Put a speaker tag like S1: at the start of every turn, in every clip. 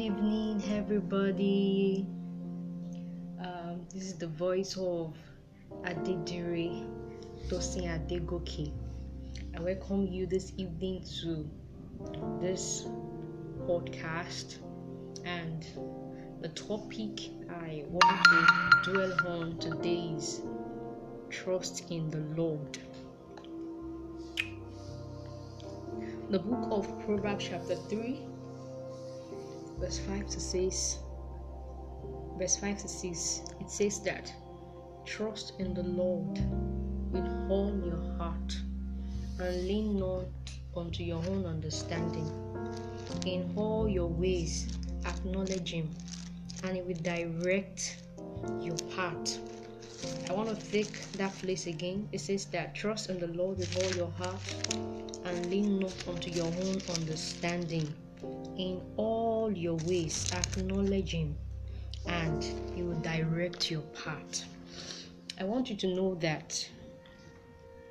S1: Good evening, everybody. Um, this is the voice of Adedire Tosin Adegoke. I welcome you this evening to this podcast, and the topic I want to dwell on today is trust in the Lord. The book of Proverbs, chapter 3 verse 5 to 6 verse 5 to 6 it says that trust in the lord with all your heart and lean not unto your own understanding. In all your ways acknowledge him and he will direct your path i want to take that place again. It says that trust in the lord with all your heart and lean not unto your own understanding in all your ways, acknowledge Him, and He will direct your path. I want you to know that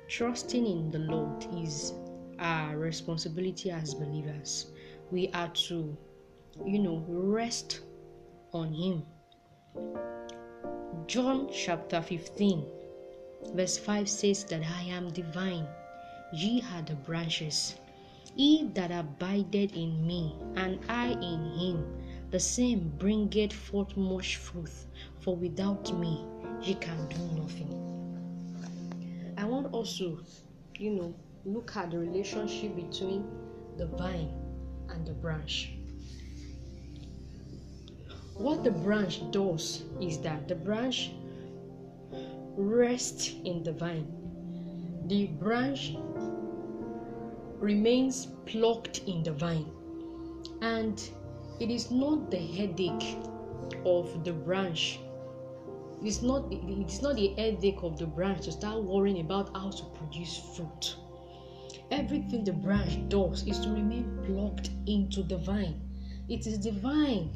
S1: trusting in the Lord is our responsibility as believers. We are to, you know, rest on Him. John chapter 15, verse 5 says that I am divine, ye are the branches. He that abideth in me, and I in him, the same bringeth forth much fruit, for without me ye can do nothing. I want also, you know, look at the relationship between the vine and the branch. What the branch does is that the branch rests in the vine. The branch remains plucked in the vine. And it is not the headache of the branch. It's not, it's not the headache of the branch to start worrying about how to produce fruit. Everything the branch does is to remain plugged into the vine. It is the vine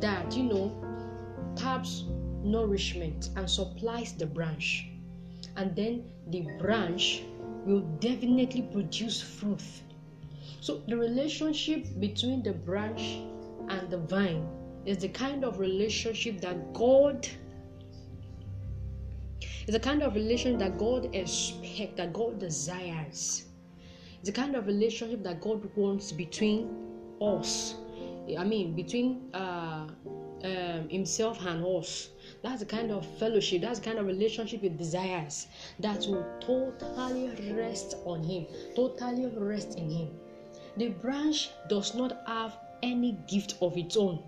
S1: that, you know, taps nourishment and supplies the branch. And then the branch will definitely produce fruit. So, the relationship between the branch and the vine is the kind of relationship that God is the kind of relationship that God expects, that God desires. It's the kind of relationship that God wants between us. I mean, between uh, um, Himself and us. That's the kind of fellowship, that's the kind of relationship He desires that will totally rest on Him, totally rest in Him. The branch does not have any gift of its own.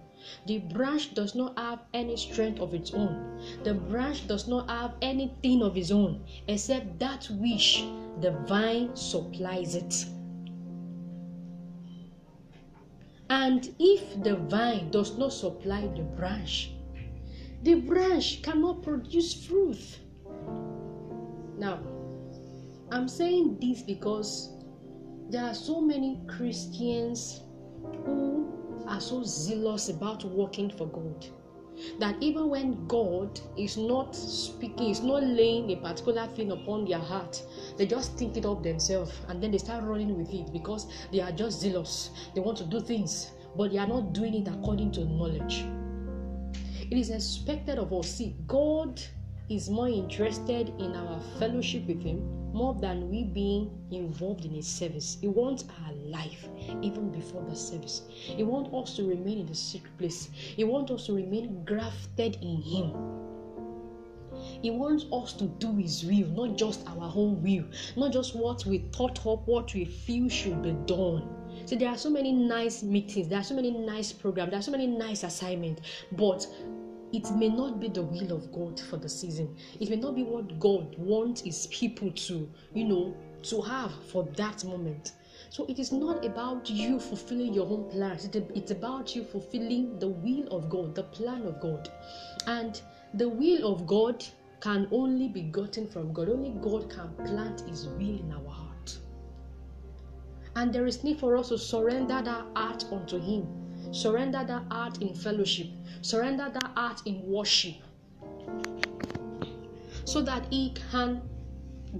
S1: The branch does not have any strength of its own. The branch does not have anything of its own except that which the vine supplies it. And if the vine does not supply the branch, the branch cannot produce fruit. Now, I'm saying this because there are so many Christians who are so zealous about working for God that even when God is not speaking, is not laying a particular thing upon their heart, they just think it up themselves and then they start running with it because they are just zealous. They want to do things, but they are not doing it according to knowledge. It is expected of us. See, God is more interested in our fellowship with Him more than we being involved in His service. He wants our life even before the service. He wants us to remain in the secret place. He wants us to remain grafted in Him. He wants us to do His will, not just our own will, not just what we thought up, what we feel should be done. So there are so many nice meetings, there are so many nice programs, there are so many nice assignments, but it may not be the will of God for the season. It may not be what God wants his people to, you know, to have for that moment. So it is not about you fulfilling your own plans. It's about you fulfilling the will of God, the plan of God. And the will of God can only be gotten from God. Only God can plant his will in our heart. And there is need for us to surrender that heart unto him. Surrender that heart in fellowship surrender that heart in worship so that He can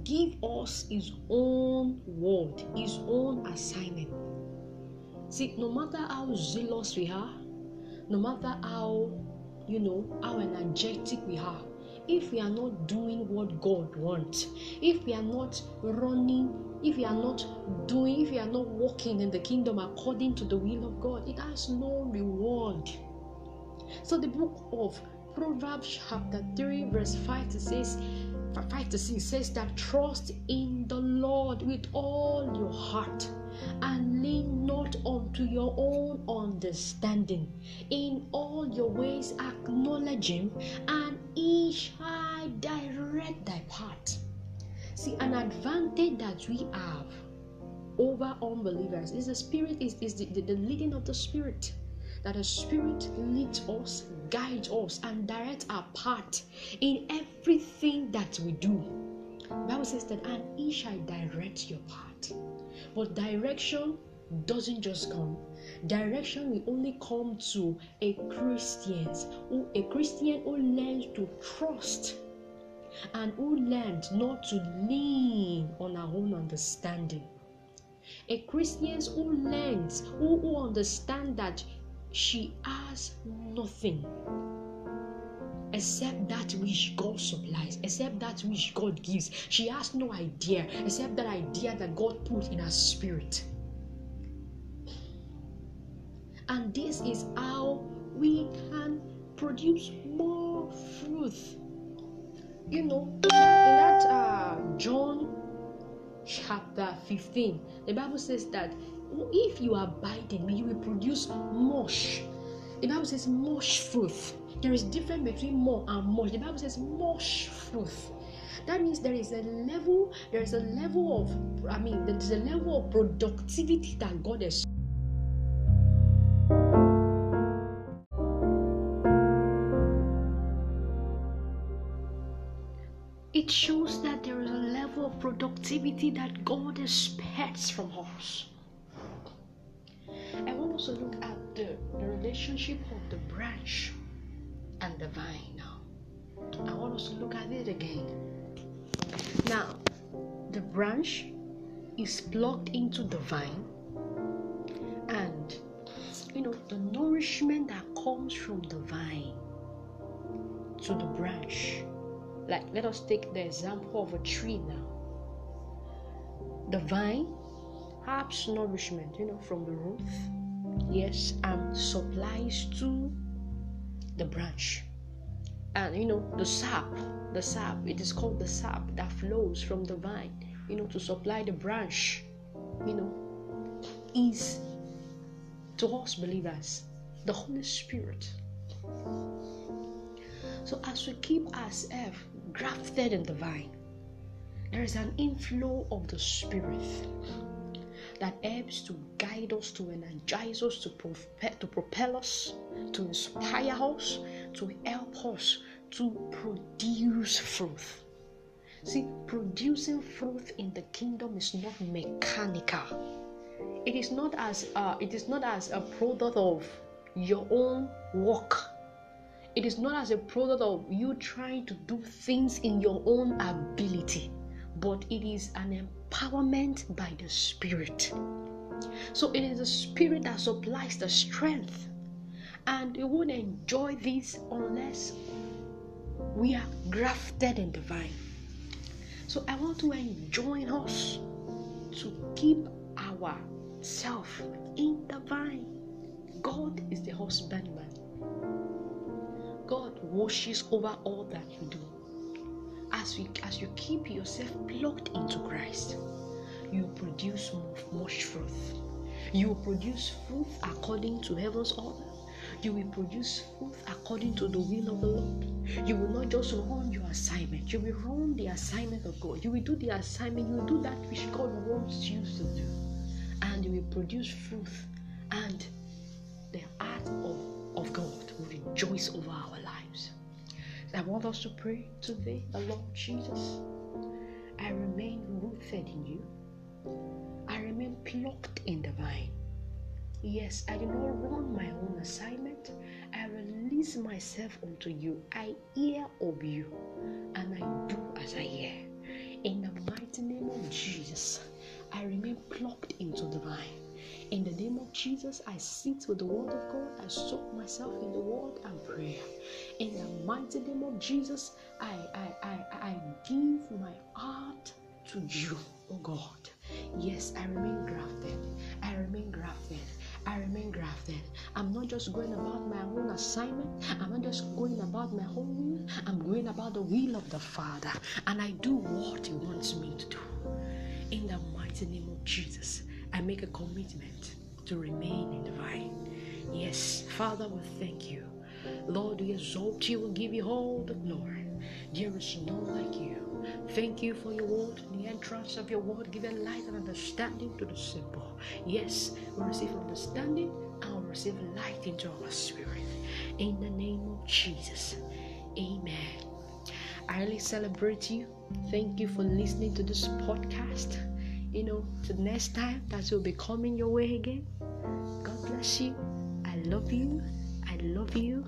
S1: give us His own word, His own assignment. See, no matter how zealous we are, no matter how, you know, how energetic we are, if we are not doing what God wants, if we are not running, if we are not doing, if we are not walking in the kingdom according to the will of God, it has no reward. So the book of Proverbs chapter 3, verse 5 to 6 5 to 6 says that trust in the Lord with all your heart and lean not unto your own understanding. In all your ways acknowledge him, and he shall direct thy path. See, an advantage that we have over unbelievers is the spirit, is, is the, the, the leading of the spirit. That the spirit leads us, guides us, and directs our path in everything that we do. The Bible says that, and he shall direct your path. But direction doesn't just come. Direction will only come to a Christian who a Christian who learns to trust and who learns not to lean on our own understanding. A Christian who learns, who, who understand that she has nothing except that which God supplies, except that which God gives. She has no idea except that idea that God put in her spirit. And this is how we can produce more fruit. You know, in that uh, John chapter 15, the Bible says that if you abide in me, you will produce much. The Bible says much fruit. There is difference between more and much. The Bible says much fruit. That means there is a level, there is a level of, I mean, there is a level of productivity that God has. It shows that there is a level of productivity that God expects from us. To look at the, the relationship of the branch and the vine now. I want us to look at it again. Now, the branch is plugged into the vine, and you know, the nourishment that comes from the vine to the branch. Like, let us take the example of a tree now. The vine has nourishment, you know, from the root, yes, and supplies to the branch. And you know, the sap, the sap, it is called the sap that flows from the vine, you know, to supply the branch, you know, is to us believers the Holy Spirit. So as we keep ourselves grafted in the vine, there is an inflow of the Spirit that helps to guide us, to energize us, to, profe- to propel us, to inspire us, to help us to produce fruit. See, producing fruit in the kingdom is not mechanical. It is not as uh, it is not as a product of your own work. It is not as a product of you trying to do things in your own ability, but it is an empowerment by the Spirit. So it is the Spirit that supplies the strength. And you won't enjoy this unless we are grafted in the vine. So I want to enjoin us to keep ourselves in the vine. God is the husbandman. God washes over all that you do as you as you keep yourself plugged into Christ, you produce much fruit. You will produce fruit according to heaven's order. You will produce fruit according to the will of the Lord. You will not just run your assignment, you will run the assignment of God. You will do the assignment, you will do that which God wants you to do. And you will produce fruit, and the heart of, of God will rejoice over our lives. I want us to pray today, the Lord Jesus. I remain rooted in you. I remain plucked in the vine. Yes, I do not run my own assignment. I release myself unto you. I hear of you and I do as I hear. In the mighty name of Jesus, I remain plucked into the vine. In the name of Jesus, I sit with the Word of God. I soak myself in the Word and prayer. In the mighty name of Jesus, I, I, I, I give my heart to you, oh God. Yes, I remain grafted. I remain grafted. I remain grafted. I'm not just going about my own assignment. I'm not just going about my own will. I'm going about the will of the Father. And I do what He wants me to do. In the mighty name of Jesus, I make a commitment to remain in the vine. Yes, Father, we thank you. Lord, we exalt you and give you all the glory. There is none like you. Thank you for your word, the entrance of your word, giving light and understanding to the simple. Yes, we receive understanding and we receive light into our spirit. In the name of Jesus. Amen. I really celebrate you. Thank you for listening to this podcast. You know, to the next time that will be coming your way again. God bless you. I love you. I love you.